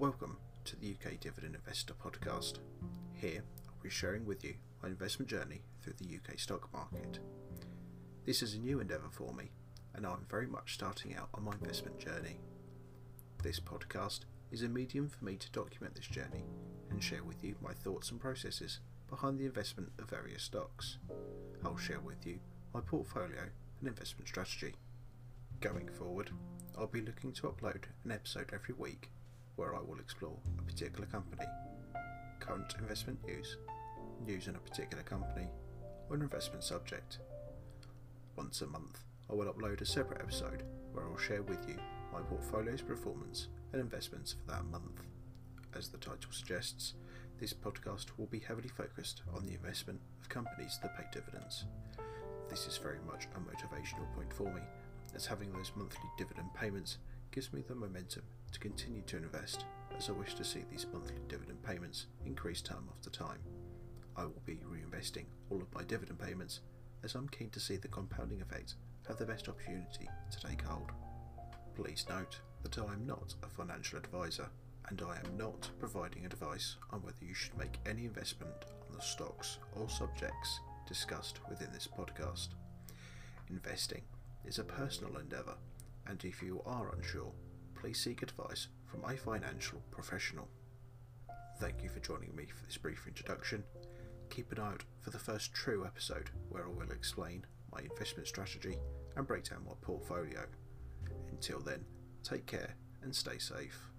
to the UK Dividend Investor podcast. Here, I'll be sharing with you my investment journey through the UK stock market. This is a new endeavour for me, and I'm very much starting out on my investment journey. This podcast is a medium for me to document this journey and share with you my thoughts and processes behind the investment of various stocks. I'll share with you my portfolio and investment strategy. Going forward, I'll be looking to upload an episode every week where I will explore a particular company, current investment news, news on a particular company, or an investment subject. Once a month, I will upload a separate episode where I'll share with you my portfolio's performance and investments for that month. As the title suggests, this podcast will be heavily focused on the investment of companies that pay dividends. This is very much a motivational point for me, as having those monthly dividend payments gives me the momentum continue to invest as I wish to see these monthly dividend payments increase time after time. I will be reinvesting all of my dividend payments as I'm keen to see the compounding effect have the best opportunity to take hold. Please note that I am not a financial advisor and I am not providing advice on whether you should make any investment on the stocks or subjects discussed within this podcast. Investing is a personal endeavour, and if you are unsure, please seek advice from a financial professional. Thank you for joining me for this brief introduction. Keep an eye out for the first true episode where I will explain my investment strategy and break down my portfolio. Until then, take care and stay safe.